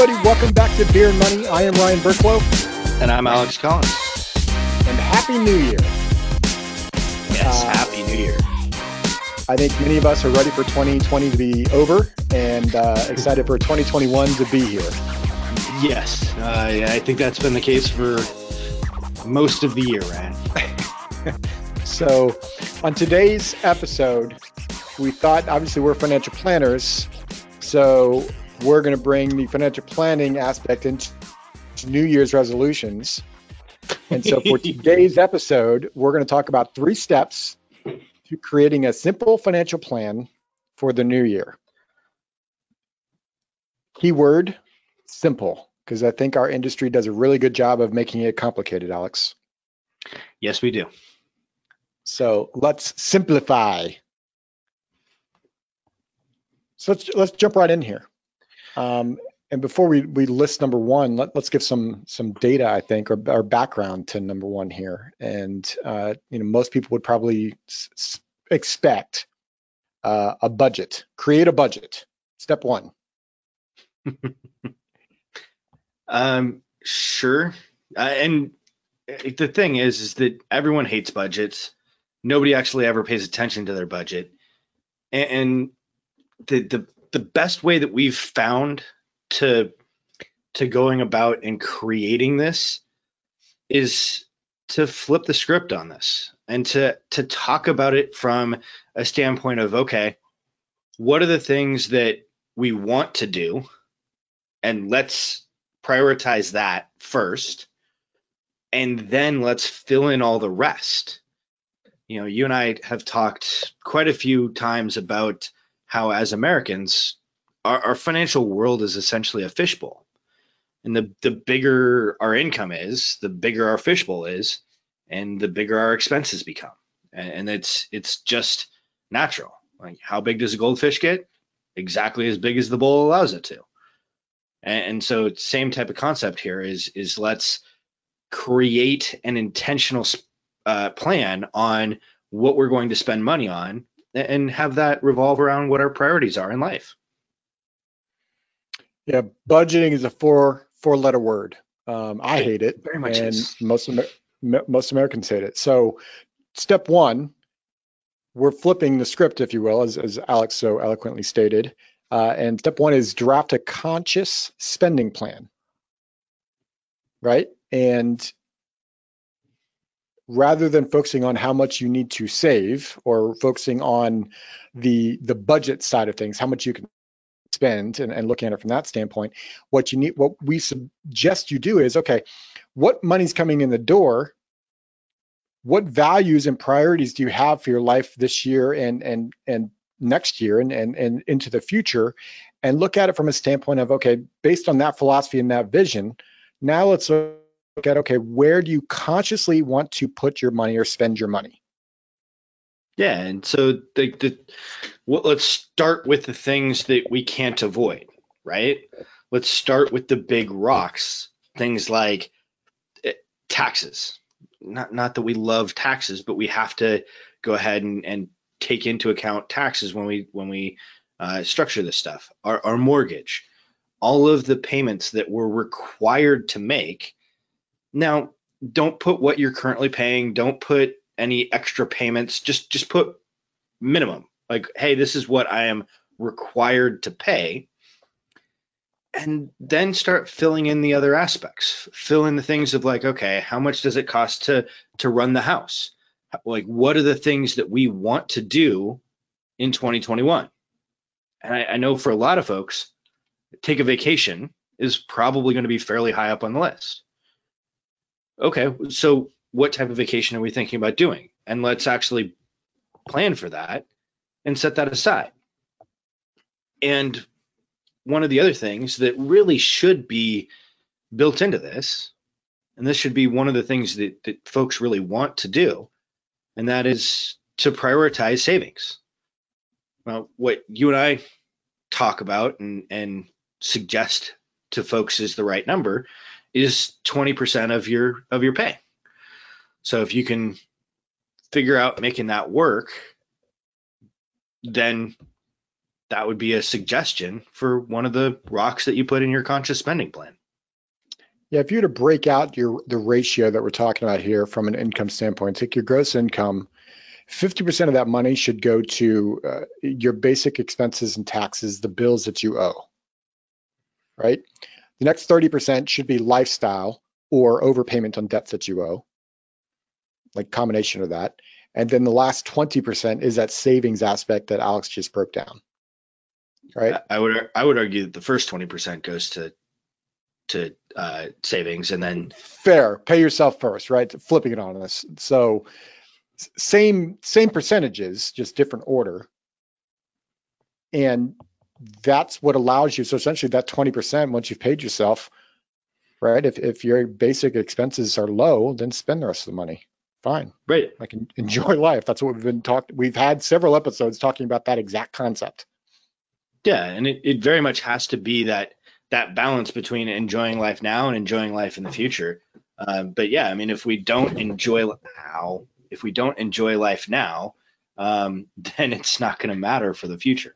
everybody. Welcome back to Beer and Money. I am Ryan Burklo. And I'm Alex Collins. And Happy New Year. Yes, uh, Happy New Year. I think many of us are ready for 2020 to be over and uh, excited for 2021 to be here. Yes, uh, I think that's been the case for most of the year, Ryan. so, on today's episode, we thought obviously we're financial planners, so we're going to bring the financial planning aspect into New Year's resolutions. And so for today's episode, we're going to talk about three steps to creating a simple financial plan for the new year. Keyword simple, because I think our industry does a really good job of making it complicated, Alex. Yes, we do. So let's simplify. So let's let's jump right in here. Um, and before we, we list number one, let, us give some some data, I think, or, or background to number one here. And uh, you know, most people would probably s- expect uh, a budget. Create a budget. Step one. um, sure. Uh, and uh, the thing is, is that everyone hates budgets. Nobody actually ever pays attention to their budget. And, and the the the best way that we've found to to going about and creating this is to flip the script on this and to to talk about it from a standpoint of okay what are the things that we want to do? And let's prioritize that first. And then let's fill in all the rest. You know you and i have talked quite a few times about how as Americans, our, our financial world is essentially a fishbowl. And the, the bigger our income is, the bigger our fishbowl is, and the bigger our expenses become. And, and it's it's just natural. Like how big does a goldfish get? Exactly as big as the bowl allows it to. And, and so same type of concept here is is let's create an intentional uh, plan on what we're going to spend money on and have that revolve around what our priorities are in life. Yeah, budgeting is a four four letter word. Um, I hate it, very much, and is. most most Americans hate it. So, step one, we're flipping the script, if you will, as, as Alex so eloquently stated. Uh, and step one is draft a conscious spending plan, right? And rather than focusing on how much you need to save or focusing on the the budget side of things, how much you can spend and, and looking at it from that standpoint, what you need what we suggest you do is okay, what money's coming in the door? What values and priorities do you have for your life this year and and and next year and and, and into the future? And look at it from a standpoint of okay, based on that philosophy and that vision, now let's look at okay, where do you consciously want to put your money or spend your money? Yeah, and so the, the well, let's start with the things that we can't avoid, right? Let's start with the big rocks, things like eh, taxes. Not not that we love taxes, but we have to go ahead and, and take into account taxes when we when we uh, structure this stuff. Our, our mortgage, all of the payments that we're required to make now, don't put what you're currently paying. Don't put any extra payments. Just just put minimum. Like, hey, this is what I am required to pay. And then start filling in the other aspects. Fill in the things of like, okay, how much does it cost to to run the house? Like, what are the things that we want to do in 2021? And I, I know for a lot of folks, take a vacation is probably going to be fairly high up on the list okay, so what type of vacation are we thinking about doing? And let's actually plan for that and set that aside. And one of the other things that really should be built into this, and this should be one of the things that, that folks really want to do, and that is to prioritize savings. Well, what you and I talk about and, and suggest to folks is the right number is 20% of your of your pay. So if you can figure out making that work, then that would be a suggestion for one of the rocks that you put in your conscious spending plan. Yeah, if you were to break out your the ratio that we're talking about here from an income standpoint, take your gross income, 50% of that money should go to uh, your basic expenses and taxes, the bills that you owe. Right? The next 30% should be lifestyle or overpayment on debts that you owe, like combination of that. And then the last 20% is that savings aspect that Alex just broke down. Right? I would I would argue that the first 20% goes to to uh, savings and then fair pay yourself first right flipping it on us so same same percentages just different order and that's what allows you so essentially that 20% once you've paid yourself right if, if your basic expenses are low then spend the rest of the money. Fine. Right. I can enjoy life. That's what we've been talking we've had several episodes talking about that exact concept. Yeah and it, it very much has to be that that balance between enjoying life now and enjoying life in the future. Uh, but yeah, I mean, if we don't enjoy now, if we don't enjoy life now, um, then it's not going to matter for the future.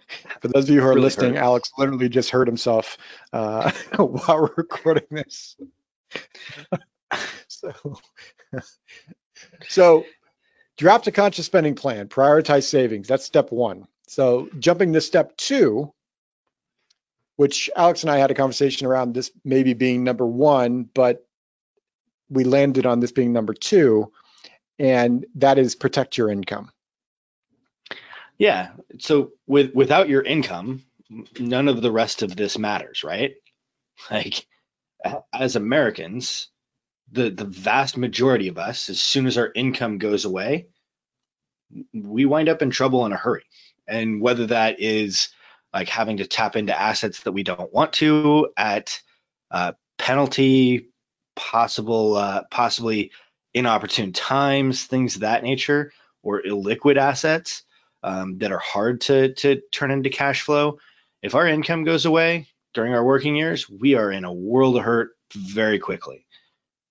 for those of you who are really listening, hurt. Alex literally just hurt himself uh, while we're recording this. so, so draft a conscious spending plan, prioritize savings. That's step one. So jumping to step two, which Alex and I had a conversation around this maybe being number one, but we landed on this being number two, and that is protect your income. Yeah. So with without your income, none of the rest of this matters, right? Like as Americans, the the vast majority of us, as soon as our income goes away, we wind up in trouble in a hurry and whether that is like having to tap into assets that we don't want to at uh, penalty, possible, uh, possibly inopportune times, things of that nature, or illiquid assets um, that are hard to to turn into cash flow. If our income goes away during our working years, we are in a world of hurt very quickly.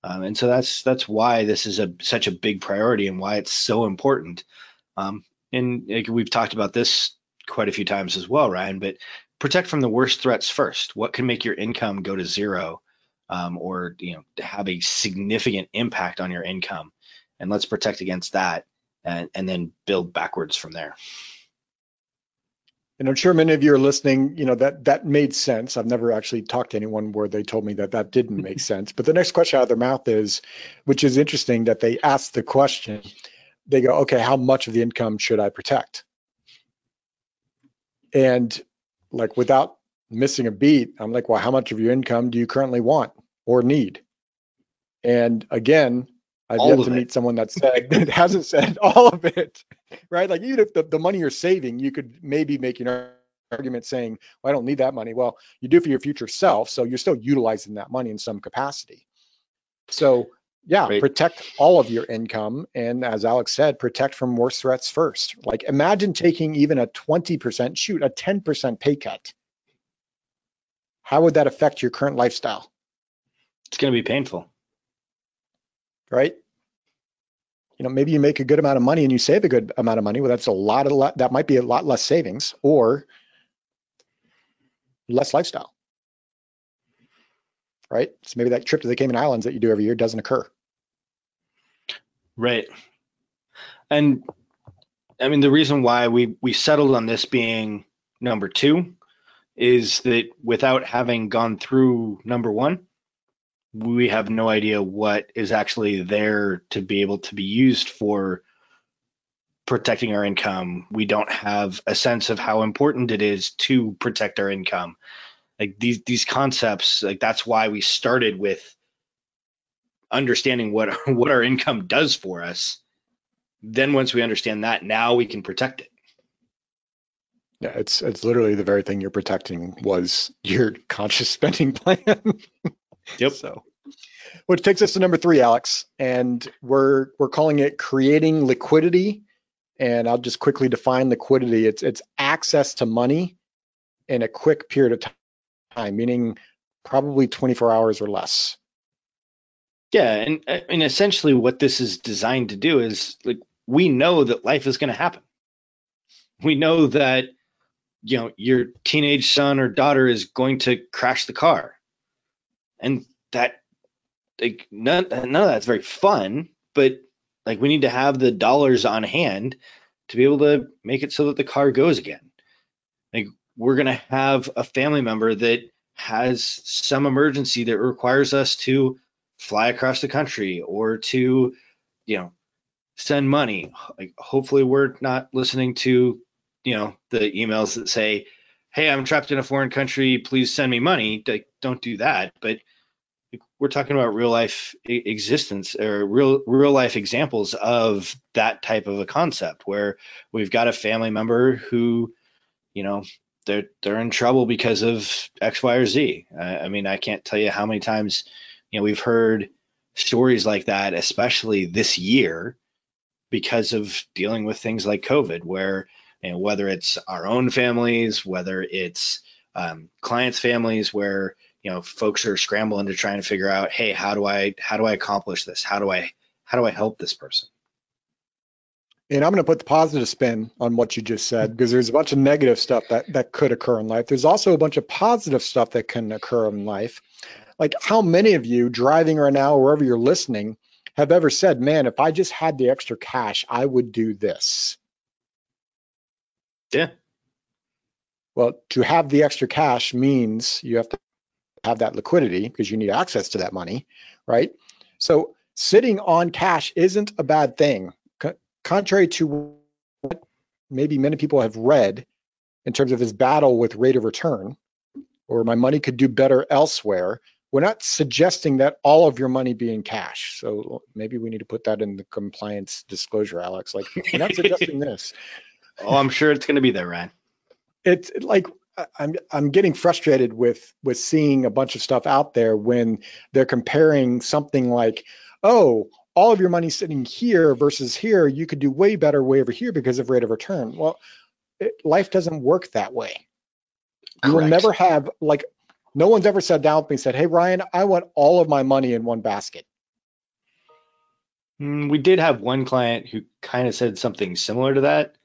Um, and so that's that's why this is a such a big priority and why it's so important. Um, and we've talked about this quite a few times as well, Ryan, but protect from the worst threats first. What can make your income go to zero um, or you know have a significant impact on your income? And let's protect against that and, and then build backwards from there. And I'm sure many of you are listening, you know, that that made sense. I've never actually talked to anyone where they told me that that didn't make sense. But the next question out of their mouth is, which is interesting that they ask the question, they go, okay, how much of the income should I protect? And like without missing a beat, I'm like, well, how much of your income do you currently want or need? And again, I've all yet to it. meet someone that said that hasn't said all of it, right? Like even if the, the money you're saving, you could maybe make an argument saying, well, I don't need that money. Well, you do for your future self, so you're still utilizing that money in some capacity. So yeah, protect all of your income. And as Alex said, protect from worse threats first. Like imagine taking even a 20%, shoot, a 10% pay cut. How would that affect your current lifestyle? It's going to be painful. Right? You know, maybe you make a good amount of money and you save a good amount of money. Well, that's a lot of, that might be a lot less savings or less lifestyle right? So maybe that trip to the Cayman Islands that you do every year doesn't occur. Right. And I mean, the reason why we we settled on this being number two is that without having gone through number one, we have no idea what is actually there to be able to be used for protecting our income. We don't have a sense of how important it is to protect our income. Like these these concepts like that's why we started with understanding what what our income does for us. Then once we understand that now we can protect it. Yeah it's it's literally the very thing you're protecting was your conscious spending plan yep so which takes us to number three alex and we're we're calling it creating liquidity and i'll just quickly define liquidity it's it's access to money in a quick period of time meaning probably 24 hours or less. Yeah, and and essentially what this is designed to do is like we know that life is going to happen. we know that you know your teenage son or daughter is going to crash the car and that like none, none of that's very fun but like we need to have the dollars on hand to be able to make it so that the car goes again. Like we're going to have a family member that has some emergency that requires us to fly across the country or to you know send money. Like hopefully we're not listening to you know the emails that say hey i'm trapped in a foreign country please send me money. Like, don't do that but we're talking about real life existence or real real life examples of that type of a concept where we've got a family member who you know they're they're in trouble because of x y or z. I, I mean i can't tell you how many times you know we've heard stories like that especially this year because of dealing with things like covid where and whether it's our own families, whether it's um, clients' families, where you know folks are scrambling to try and figure out, hey, how do I how do I accomplish this? How do I how do I help this person? And I'm going to put the positive spin on what you just said because there's a bunch of negative stuff that that could occur in life. There's also a bunch of positive stuff that can occur in life. Like how many of you driving right now, wherever you're listening, have ever said, "Man, if I just had the extra cash, I would do this." Yeah. Well, to have the extra cash means you have to have that liquidity because you need access to that money, right? So sitting on cash isn't a bad thing. Co- contrary to what maybe many people have read in terms of this battle with rate of return, or my money could do better elsewhere, we're not suggesting that all of your money be in cash. So maybe we need to put that in the compliance disclosure, Alex. Like, we're not suggesting this. Oh, I'm sure it's going to be there, Ryan. It's like I'm I'm getting frustrated with with seeing a bunch of stuff out there when they're comparing something like, oh, all of your money sitting here versus here, you could do way better way over here because of rate of return. Well, it, life doesn't work that way. You will never have like no one's ever sat down with me and said, "Hey Ryan, I want all of my money in one basket." Mm, we did have one client who kind of said something similar to that.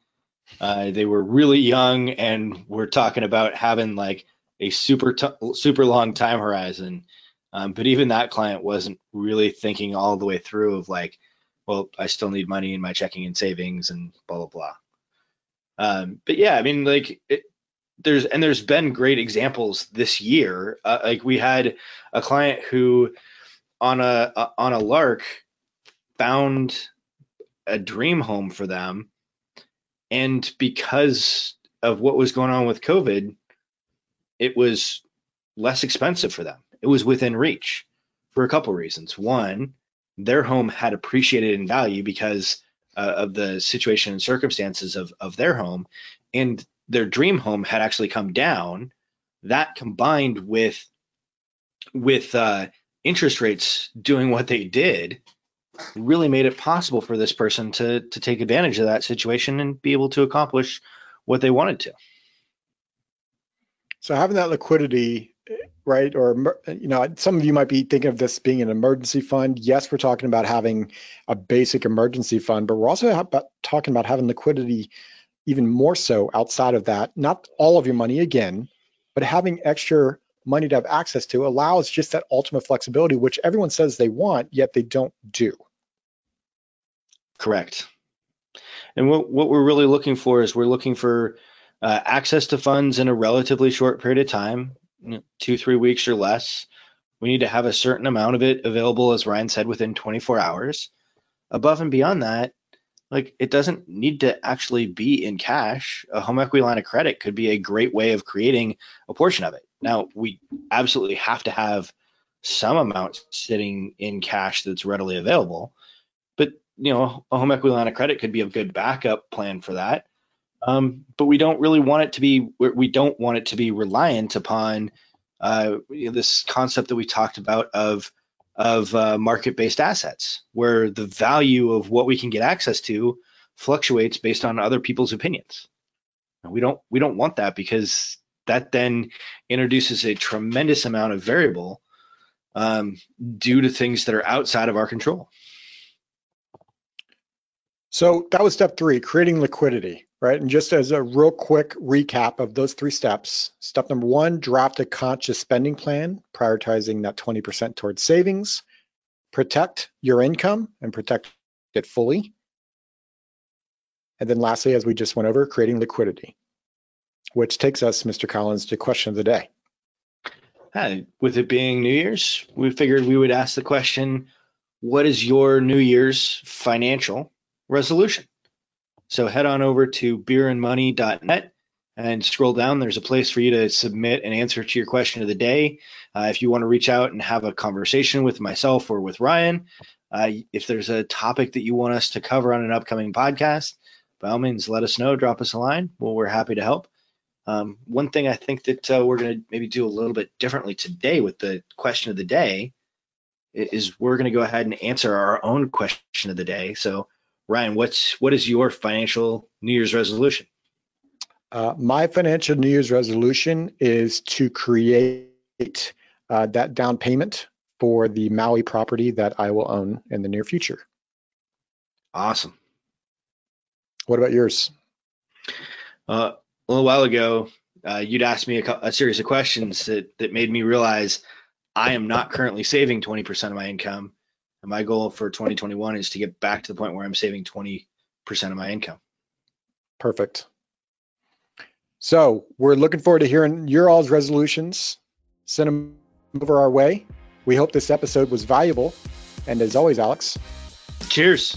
Uh, they were really young and we're talking about having like a super t- super long time horizon. Um, but even that client wasn't really thinking all the way through of like, well, I still need money in my checking and savings and blah blah blah. Um, but yeah, I mean, like it, there's and there's been great examples this year. Uh, like we had a client who on a, a on a lark found a dream home for them and because of what was going on with COVID, it was less expensive for them. It was within reach for a couple of reasons. One, their home had appreciated in value because uh, of the situation and circumstances of, of their home, and their dream home had actually come down. That combined with with uh, interest rates doing what they did, really made it possible for this person to to take advantage of that situation and be able to accomplish what they wanted to. So having that liquidity, right, or you know, some of you might be thinking of this being an emergency fund. Yes, we're talking about having a basic emergency fund, but we're also about, talking about having liquidity even more so outside of that. Not all of your money again, but having extra money to have access to allows just that ultimate flexibility, which everyone says they want, yet they don't do. Correct. And what, what we're really looking for is we're looking for uh, access to funds in a relatively short period of time, two, three weeks or less. We need to have a certain amount of it available, as Ryan said, within 24 hours. Above and beyond that, like it doesn't need to actually be in cash. A home equity line of credit could be a great way of creating a portion of it. Now, we absolutely have to have some amount sitting in cash that's readily available you know, a home equity line of credit could be a good backup plan for that. Um, but we don't really want it to be, we don't want it to be reliant upon uh, you know, this concept that we talked about of of uh, market-based assets, where the value of what we can get access to fluctuates based on other people's opinions. And we don't we don't want that because that then introduces a tremendous amount of variable um, due to things that are outside of our control. So that was step three, creating liquidity, right? And just as a real quick recap of those three steps, step number one, draft a conscious spending plan, prioritizing that 20% towards savings, protect your income and protect it fully. And then lastly, as we just went over, creating liquidity, which takes us, Mr. Collins, to question of the day. Hi, with it being New Year's, we figured we would ask the question, what is your New Year's financial resolution? So head on over to beerandmoney.net and scroll down. There's a place for you to submit an answer to your question of the day. Uh, if you want to reach out and have a conversation with myself or with Ryan, uh, if there's a topic that you want us to cover on an upcoming podcast, by all means, let us know. Drop us a line. Well, we're happy to help. Um, one thing I think that uh, we're going to maybe do a little bit differently today with the question of the day is we're going to go ahead and answer our own question of the day. So Ryan, what's what is your financial New Year's resolution? Uh, my financial New Year's resolution is to create uh, that down payment for the Maui property that I will own in the near future. Awesome. What about yours? Uh, a little while ago, uh, you'd asked me a, a, series of questions that, that made me realize I am not currently saving 20% of my income and my goal for 2021 is to get back to the point where I'm saving 20% of my income. Perfect. So we're looking forward to hearing your all's resolutions. Send them over our way. We hope this episode was valuable. And as always, Alex. Cheers.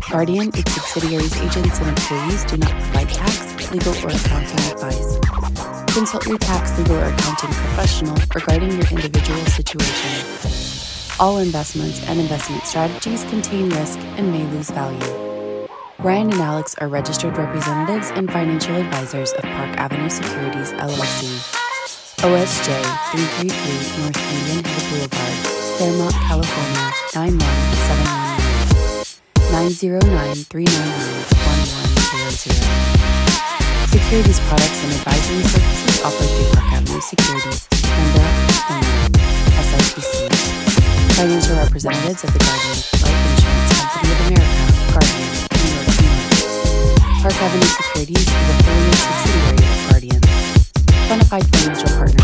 Guardian, its subsidiaries, agents, and employees do not provide tax, legal, or accounting advice. Consult your tax, legal, or accounting professional regarding your individual situation. All investments and investment strategies contain risk and may lose value. Ryan and Alex are registered representatives and financial advisors of Park Avenue Securities LLC. OSJ 333 North Indian Hill Boulevard, Claremont, California 91711. 909 399 1100. Securities products and advisory services offered through Park Avenue Securities, member FINRA, SIPC. Financial representatives of the Guardian Life Insurance Company of America, Guardian, New York, New York. Park Avenue Securities is a affiliate subsidiary of Guardian. Quantified financial partners